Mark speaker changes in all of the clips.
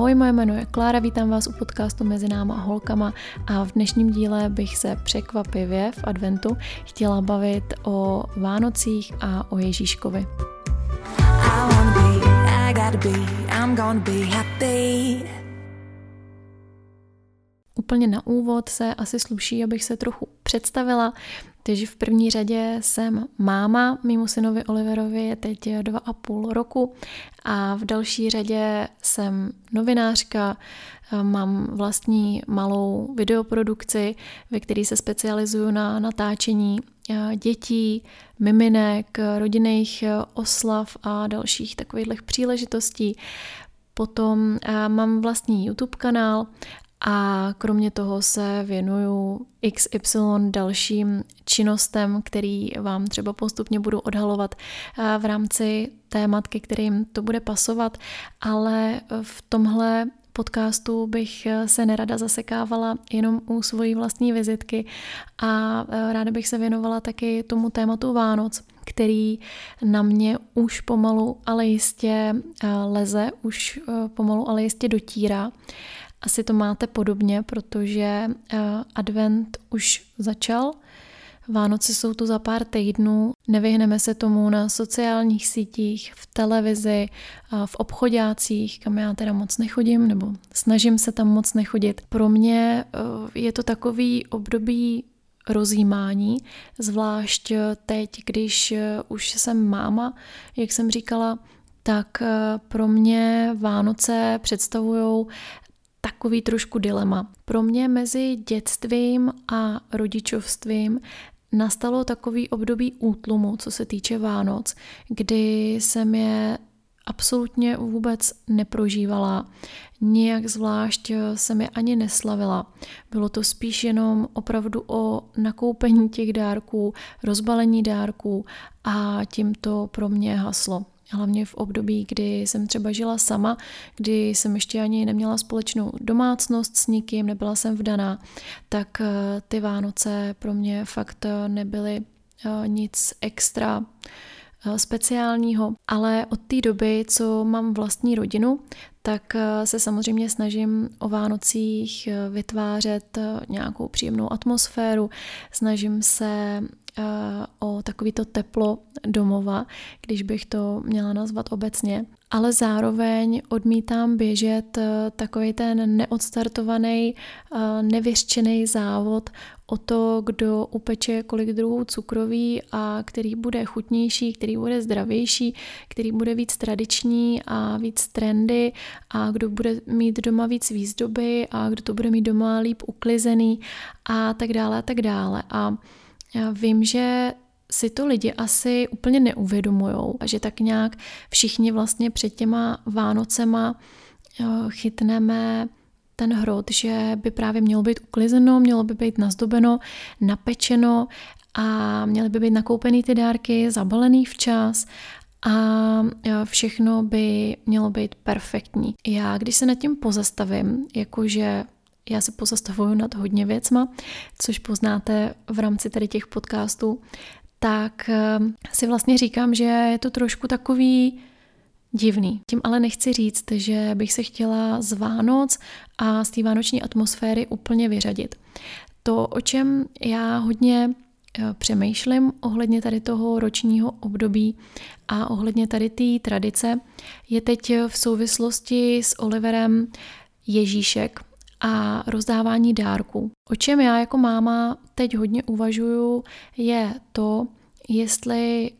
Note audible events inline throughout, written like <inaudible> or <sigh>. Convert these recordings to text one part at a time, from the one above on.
Speaker 1: Ahoj, moje jméno je Klára, vítám vás u podcastu Mezi náma a holkama a v dnešním díle bych se překvapivě v adventu chtěla bavit o Vánocích a o Ježíškovi. Úplně na úvod se asi sluší, abych se trochu představila. Takže v první řadě jsem máma, mýmu synovi Oliverovi je teď dva a půl roku a v další řadě jsem novinářka, mám vlastní malou videoprodukci, ve které se specializuju na natáčení dětí, miminek, rodinných oslav a dalších takových příležitostí. Potom mám vlastní YouTube kanál a kromě toho se věnuju XY dalším činnostem, který vám třeba postupně budu odhalovat eh, v rámci témat, ke kterým to bude pasovat, ale v tomhle podcastu bych eh, se nerada zasekávala jenom u svojí vlastní vizitky a eh, ráda bych se věnovala taky tomu tématu Vánoc, který na mě už pomalu, ale jistě leze, už pomalu, ale jistě dotírá. Asi to máte podobně, protože eh, advent už začal, Vánoce jsou tu za pár týdnů, nevyhneme se tomu na sociálních sítích, v televizi, v obchodácích, kam já teda moc nechodím, nebo snažím se tam moc nechodit. Pro mě eh, je to takový období rozjímání, zvlášť teď, když eh, už jsem máma, jak jsem říkala, tak pro mě Vánoce představují takový trošku dilema. Pro mě mezi dětstvím a rodičovstvím nastalo takový období útlumu, co se týče Vánoc, kdy jsem je absolutně vůbec neprožívala, nijak zvlášť jsem je ani neslavila. Bylo to spíš jenom opravdu o nakoupení těch dárků, rozbalení dárků a tím to pro mě haslo. Hlavně v období, kdy jsem třeba žila sama, kdy jsem ještě ani neměla společnou domácnost s nikým, nebyla jsem vdaná, tak eh, ty Vánoce pro mě fakt eh, nebyly eh, nic extra speciálního, ale od té doby, co mám vlastní rodinu, tak se samozřejmě snažím o Vánocích vytvářet nějakou příjemnou atmosféru, snažím se o takovýto teplo domova, když bych to měla nazvat obecně. Ale zároveň odmítám běžet e, takový ten neodstartovaný, e, nevyřčený závod o to, kdo upeče kolik druhů cukroví a který bude chutnější, který bude zdravější, který bude víc tradiční a víc trendy a kdo bude mít doma víc výzdoby a kdo to bude mít doma líp uklizený a tak dále a tak dále. A já vím, že si to lidi asi úplně neuvědomujou a že tak nějak všichni vlastně před těma Vánocema eh, chytneme ten hrot, že by právě mělo být uklizeno, mělo by být nazdobeno, napečeno a měly by být nakoupený ty dárky, zabalený včas a eh, všechno by mělo být perfektní. Já, když se nad tím pozastavím, jakože já se pozastavuju nad hodně věcma, což poznáte v rámci tady těch podcastů, tak ehm, si vlastně říkám, že je to trošku takový divný. Tím ale nechci říct, že bych se chtěla z Vánoc a z té vánoční atmosféry úplně vyřadit. To, o čem já hodně eh, přemýšlím ohledně tady toho ročního období a ohledně tady té tradice, je teď v souvislosti s Oliverem Ježíšek, a rozdávání dárků. O čem já jako máma teď hodně uvažuju, je to, jestli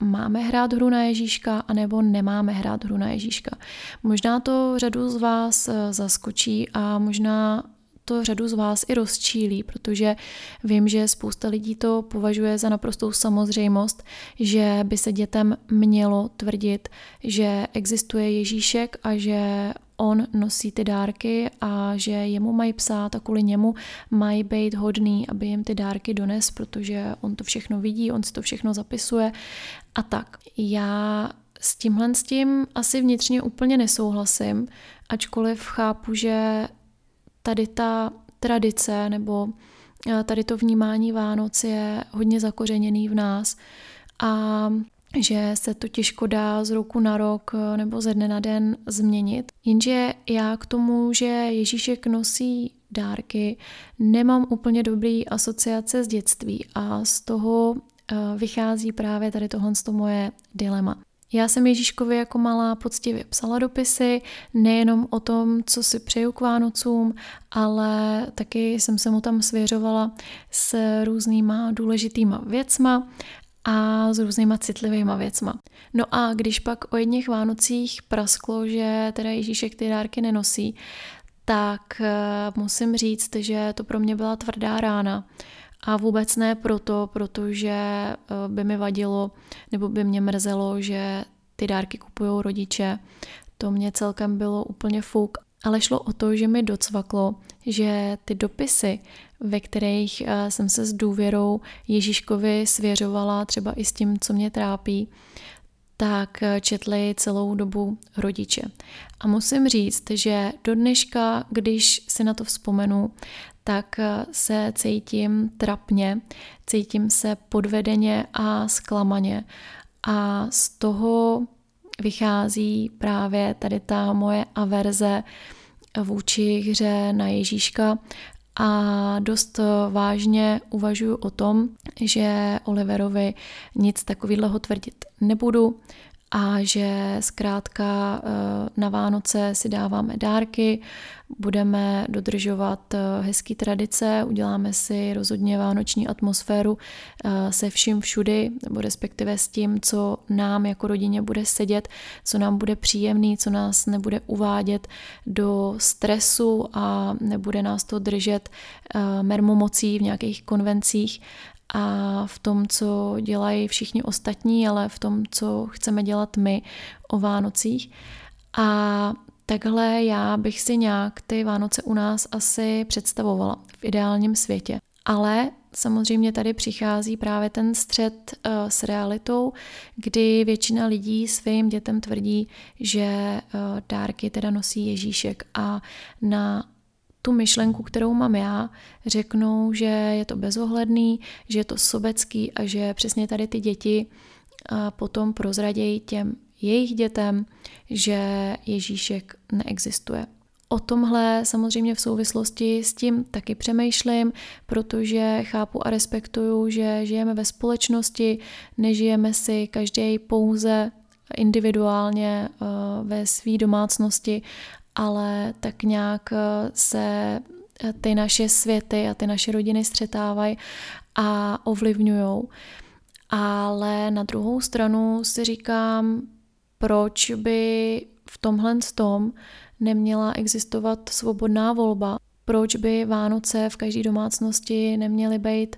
Speaker 1: máme hrát hru na Ježíška, anebo nemáme hrát hru na Ježíška. Možná to řadu z vás eh, zaskočí a možná to řadu z vás i rozčílí, protože vím, že spousta lidí to považuje za naprostou samozřejmost, že by se dětem mělo tvrdit, že existuje Ježíšek a že on nosí ty dárky a že jemu mají psát a kvůli němu mají být hodný, aby jim ty dárky dones, protože on to všechno vidí, on si to všechno zapisuje a tak. Já s tímhle s tím asi vnitřně úplně nesouhlasím, ačkoliv chápu, že tady ta tradice nebo eh, tady to vnímání Vánoc je hodně zakořeněný v nás a že se to těžko dá z roku na rok eh, nebo ze dne na den změnit. Jenže já k tomu, že Ježíšek nosí dárky, nemám úplně dobrý asociace z dětství a z toho eh, vychází právě tady tohle moje dilema. Já jsem Ježíškovi jako malá poctivě psala dopisy, nejenom o tom, co si přeju k Vánocům, ale taky jsem se mu tam svěřovala s různýma důležitýma věcma a s různýma citlivýma věcma. No a když pak o jedných Vánocích prasklo, že teda Ježíšek ty dárky nenosí, tak eh, musím říct, že to pro mě byla tvrdá rána. A vůbec ne proto, protože eh, by mi vadilo nebo by mě mrzelo, že ty dárky kupují rodiče. To mě celkem bylo úplně fuk. Ale šlo o to, že mi docvaklo, že ty dopisy, ve kterých eh, jsem se s důvěrou Ježíškovi svěřovala třeba i s tím, co mě trápí, tak eh, četli celou dobu rodiče. A musím říct, že do dneška, když si na to vzpomenu, tak eh, se cítím trapně, cítím se podvedeně a zklamaně. A z toho vychází právě tady ta moje averze vůči hře na Ježíška. A dost vážně uvažuji o tom, že Oliverovi nic takového tvrdit nebudu a že zkrátka eh, na Vánoce si dáváme dárky, budeme dodržovat eh, hezký tradice, uděláme si rozhodně vánoční atmosféru eh, se vším všudy, nebo respektive s tím, co nám jako rodině bude sedět, co nám bude příjemný, co nás nebude uvádět do stresu a nebude nás to držet mermomocí v nějakých konvencích a v tom, co dělají všichni ostatní, ale v tom, co chceme dělat my o Vánocích. A takhle já bych si nějak ty Vánoce u nás asi představovala v ideálním světě. Ale samozřejmě tady přichází právě ten střed uh, s realitou, kdy většina lidí svým dětem tvrdí, že uh, dárky teda nosí Ježíšek a na tu myšlenku, kterou mám já, řeknou, že je to bezohledný, že je to sobecký a že přesně tady ty děti potom prozradějí těm jejich dětem, že Ježíšek neexistuje. O tomhle samozřejmě v souvislosti s tím taky přemýšlím, protože chápu a respektuju, že žijeme ve společnosti, nežijeme si každý pouze individuálně ve své domácnosti ale tak nějak eh, se eh, ty naše světy a ty naše rodiny střetávají a ovlivňují. Ale na druhou stranu si říkám, proč by v tomhle tom neměla existovat svobodná volba, proč by Vánoce v každé domácnosti neměly být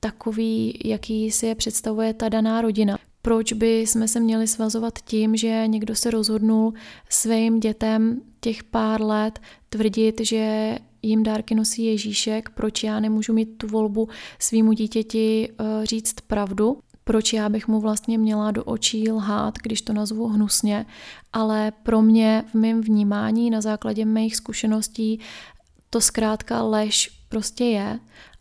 Speaker 1: takový, jaký si je představuje ta daná rodina. Proč by jsme se měli svazovat tím, že někdo se rozhodnul svým dětem těch pár let tvrdit, že jim dárky nosí Ježíšek, proč já nemůžu mít tu volbu svýmu dítěti eh, říct pravdu, proč já bych mu vlastně měla do očí lhát, když to nazvu hnusně, ale pro mě v mém vnímání na základě mých zkušeností to zkrátka lež prostě je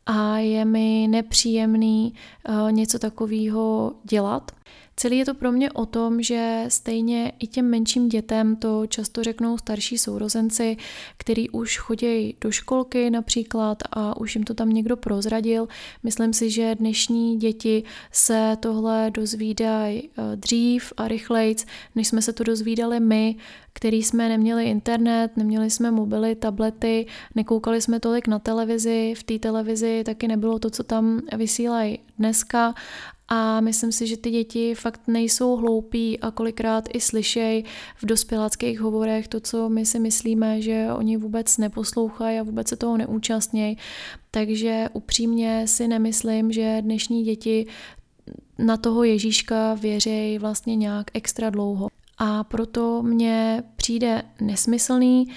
Speaker 1: a je mi nepříjemný uh, něco takového dělat. Celý je to pro mě o tom, že stejně i těm menším dětem to často řeknou starší sourozenci, který už chodí do školky například a už jim to tam někdo prozradil. Myslím si, že dnešní děti se tohle dozvídají eh, dřív a rychlejc, než jsme se to dozvídali my, který jsme neměli internet, neměli jsme mobily, tablety, nekoukali jsme tolik na televizi, v té televizi taky nebylo to, co tam vysílají dneska a myslím si, že ty děti fakt nejsou hloupí a kolikrát i slyšej v dospěláckých hovorech to, co my si myslíme, že oni vůbec neposlouchají a vůbec se toho neúčastnějí. Takže upřímně si nemyslím, že dnešní děti na toho Ježíška věřejí vlastně nějak extra dlouho. A proto mně přijde nesmyslný,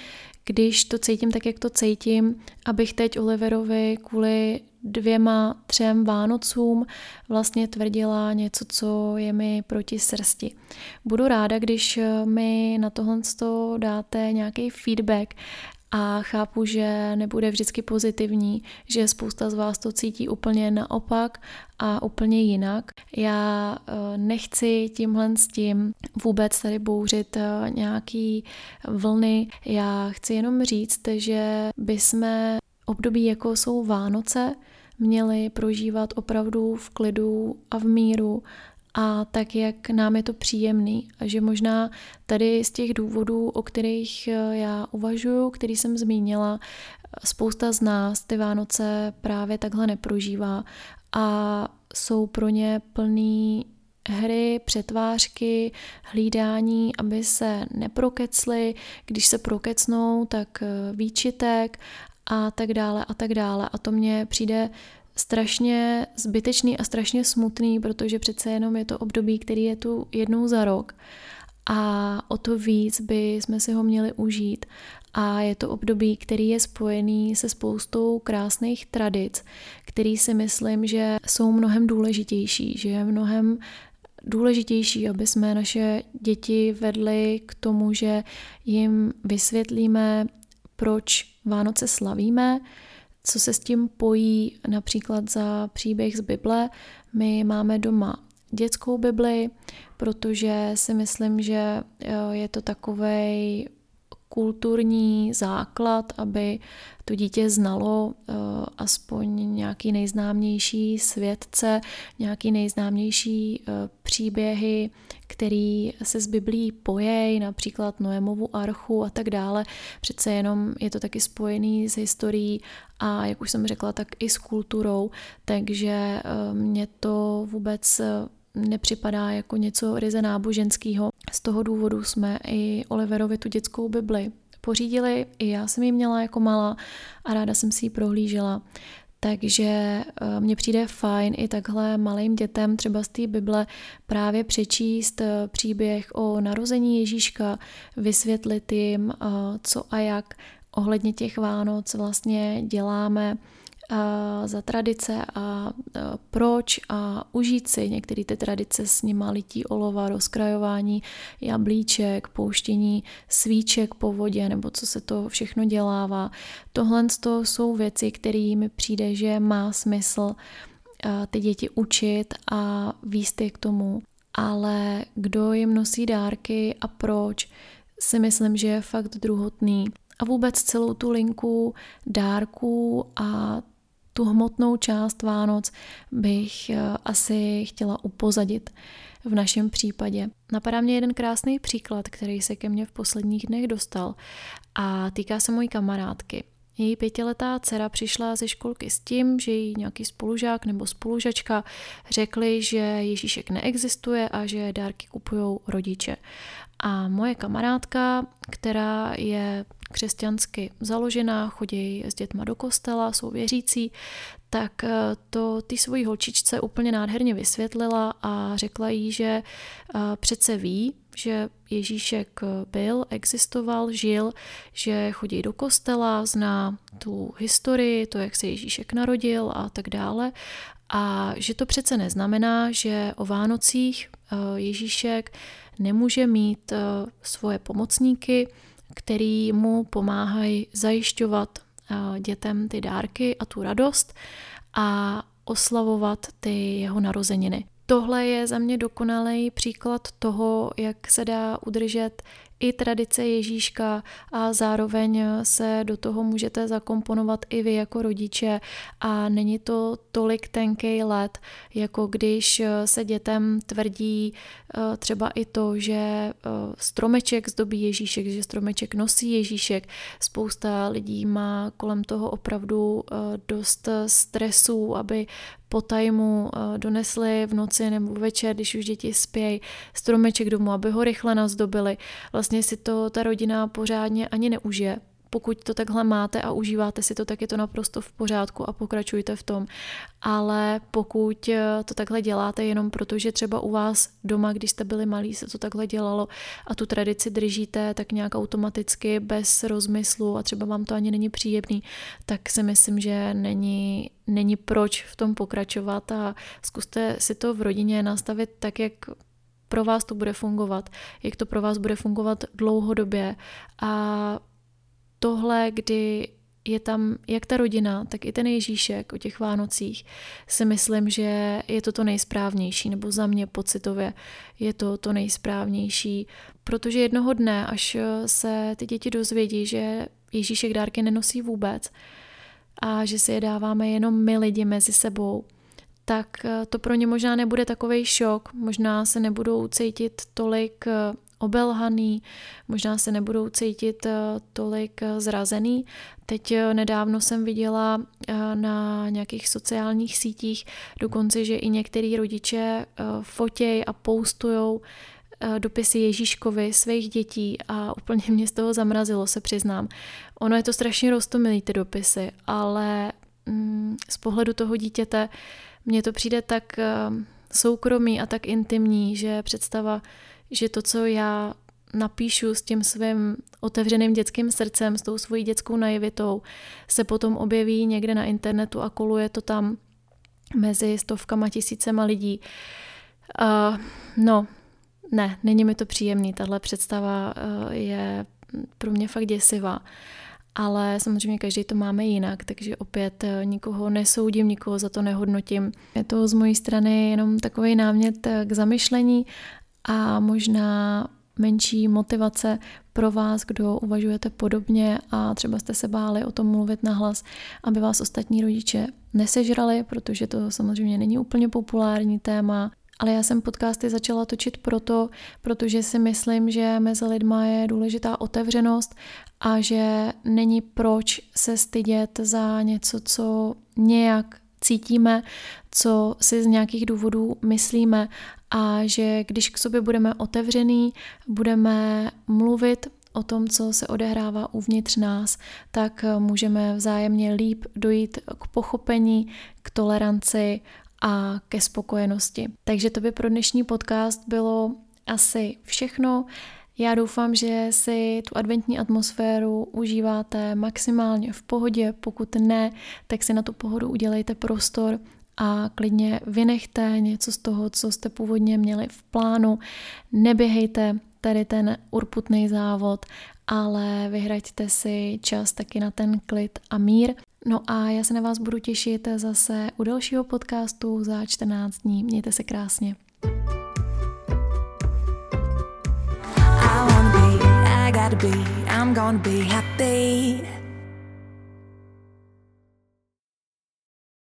Speaker 1: když to cítím tak, jak to cítím, abych teď Oliverovi kvůli dvěma, třem Vánocům vlastně tvrdila něco, co je mi proti srsti. Budu ráda, když mi na tohle dáte nějaký feedback a chápu, že nebude vždycky pozitivní, že spousta z vás to cítí úplně naopak a úplně jinak. Já eh, nechci tímhle s tím vůbec tady bouřit eh, nějaký vlny. Já chci jenom říct, že bychom období, jako jsou Vánoce, měli prožívat opravdu v klidu a v míru a tak, jak nám je to příjemný. A že možná tady z těch důvodů, o kterých eh, já uvažuju, který jsem zmínila, spousta z nás ty Vánoce právě takhle neprožívá a jsou pro ně plný hry, přetvářky, hlídání, aby se neprokecly, když se prokecnou, tak eh, výčitek a tak dále a tak dále. A to mně přijde strašně zbytečný a strašně smutný, protože přece jenom je to období, který je tu jednou za rok a o to víc by jsme si ho měli užít. A je to období, který je spojený se spoustou krásných tradic, který si myslím, že jsou mnohem důležitější, že je mnohem důležitější, aby jsme naše děti vedli k tomu, že jim vysvětlíme, proč Vánoce slavíme, co se s tím pojí například za příběh z Bible. My máme doma dětskou Bibli, protože si myslím, že eh, je to takový kulturní základ, aby to dítě znalo uh, aspoň nějaký nejznámější světce, nějaký nejznámější uh, příběhy, který se z Biblí pojejí, například Noémovu archu a tak dále. Přece jenom je to taky spojený s historií a jak už jsem řekla, tak i s kulturou, takže uh, mě to vůbec nepřipadá jako něco ryze náboženského. Z toho důvodu jsme i Oliverovi tu dětskou Bibli pořídili, i já jsem ji měla jako malá a ráda jsem si ji prohlížela. Takže eh, mně přijde fajn i takhle malým dětem třeba z té Bible právě přečíst eh, příběh o narození Ježíška, vysvětlit jim, eh, co a jak ohledně těch Vánoc vlastně děláme, za tradice a proč a užít si některé ty tradice s nima lití olova, rozkrajování jablíček, pouštění svíček po vodě nebo co se to všechno dělává. Tohle to jsou věci, které mi přijde, že má smysl ty děti učit a výst je k tomu. Ale kdo jim nosí dárky a proč, si myslím, že je fakt druhotný. A vůbec celou tu linku dárků a tu hmotnou část Vánoc bych eh, asi chtěla upozadit v našem případě. Napadá mě jeden krásný příklad, který se ke mně v posledních dnech dostal a týká se mojí kamarádky. Její pětiletá dcera přišla ze školky s tím, že jí nějaký spolužák nebo spolužačka řekli, že Ježíšek neexistuje a že dárky kupují rodiče. A moje kamarádka, která je křesťansky založená, chodí s dětma do kostela, jsou věřící, tak eh, to ty svojí holčičce úplně nádherně vysvětlila a řekla jí, že eh, přece ví, že Ježíšek byl, existoval, žil, že chodí do kostela, zná tu historii, to, jak se Ježíšek narodil a tak dále. A že to přece neznamená, že o Vánocích eh, Ježíšek nemůže mít svoje pomocníky, který mu pomáhají zajišťovat eh, dětem ty dárky a tu radost a oslavovat ty jeho narozeniny. Tohle je za mě dokonalý příklad toho, jak se dá udržet i tradice Ježíška a zároveň se do toho můžete zakomponovat i vy jako rodiče a není to tolik tenký let, jako když se dětem tvrdí eh, třeba i to, že eh, stromeček zdobí Ježíšek, že stromeček nosí Ježíšek. Spousta lidí má kolem toho opravdu eh, dost stresu, aby po tajmu donesli v noci nebo večer, když už děti spějí, stromeček domů, aby ho rychle nazdobili. Vlastně si to ta rodina pořádně ani neužije. Pokud to takhle máte a užíváte si to, tak je to naprosto v pořádku a pokračujte v tom. Ale pokud to takhle děláte jenom proto, že třeba u vás doma, když jste byli malí, se to takhle dělalo a tu tradici držíte tak nějak automaticky bez rozmyslu a třeba vám to ani není příjemný, tak si myslím, že není, není proč v tom pokračovat a zkuste si to v rodině nastavit tak, jak pro vás to bude fungovat, jak to pro vás bude fungovat dlouhodobě a tohle, kdy je tam jak ta rodina, tak i ten Ježíšek o těch Vánocích, si myslím, že je to to nejsprávnější, nebo za mě pocitově je to to nejsprávnější, protože jednoho dne, až se ty děti dozvědí, že Ježíšek dárky nenosí vůbec a že si je dáváme jenom my lidi mezi sebou, tak to pro ně možná nebude takový šok, možná se nebudou cítit tolik obelhaný, možná se nebudou cítit eh, tolik eh, zrazený. Teď eh, nedávno jsem viděla na nějakých sociálních sítích dokonce, že i některý rodiče fotěj a poustujou dopisy Ježíškovi svých dětí a <laughs> úplně mě z toho zamrazilo, se přiznám. Ono je to strašně roztomilý ty dopisy, ale mm, z pohledu toho dítěte mně to přijde tak soukromý a tak intimní, že představa že to, co já napíšu s tím svým otevřeným dětským srdcem, s tou svojí dětskou naivitou, se potom objeví někde na internetu a koluje to tam mezi stovkama tisícema lidí. Uh, no, ne, není mi to příjemný, tahle představa uh, je pro mě fakt děsivá. Ale samozřejmě každý to máme jinak, takže opět uh, nikoho nesoudím, nikoho za to nehodnotím. Je to z mojí strany jenom takový námět k zamyšlení a možná menší motivace pro vás, kdo uvažujete podobně a třeba jste se báli o tom mluvit nahlas, aby vás ostatní rodiče nesežrali, protože to samozřejmě není úplně populární téma. Ale já jsem podcasty začala točit proto, protože si myslím, že mezi lidma je důležitá otevřenost a že není proč se stydět za něco, co nějak cítíme, co si z nějakých důvodů myslíme a že když k sobě budeme otevřený, budeme mluvit o tom, co se odehrává uvnitř nás, tak můžeme vzájemně líp dojít k pochopení, k toleranci a ke spokojenosti. Takže to by pro dnešní podcast bylo asi všechno. Já doufám, že si tu adventní atmosféru užíváte maximálně v pohodě, pokud ne, tak si na tu pohodu udělejte prostor a klidně vynechte něco z toho, co jste původně měli v plánu. Neběhejte tady ten urputný závod, ale vyhraďte si čas taky na ten klid a mír. No a já se na vás budu těšit zase u dalšího podcastu za 14 dní. Mějte se krásně. I wanna be, I gotta be, I'm gonna be happy.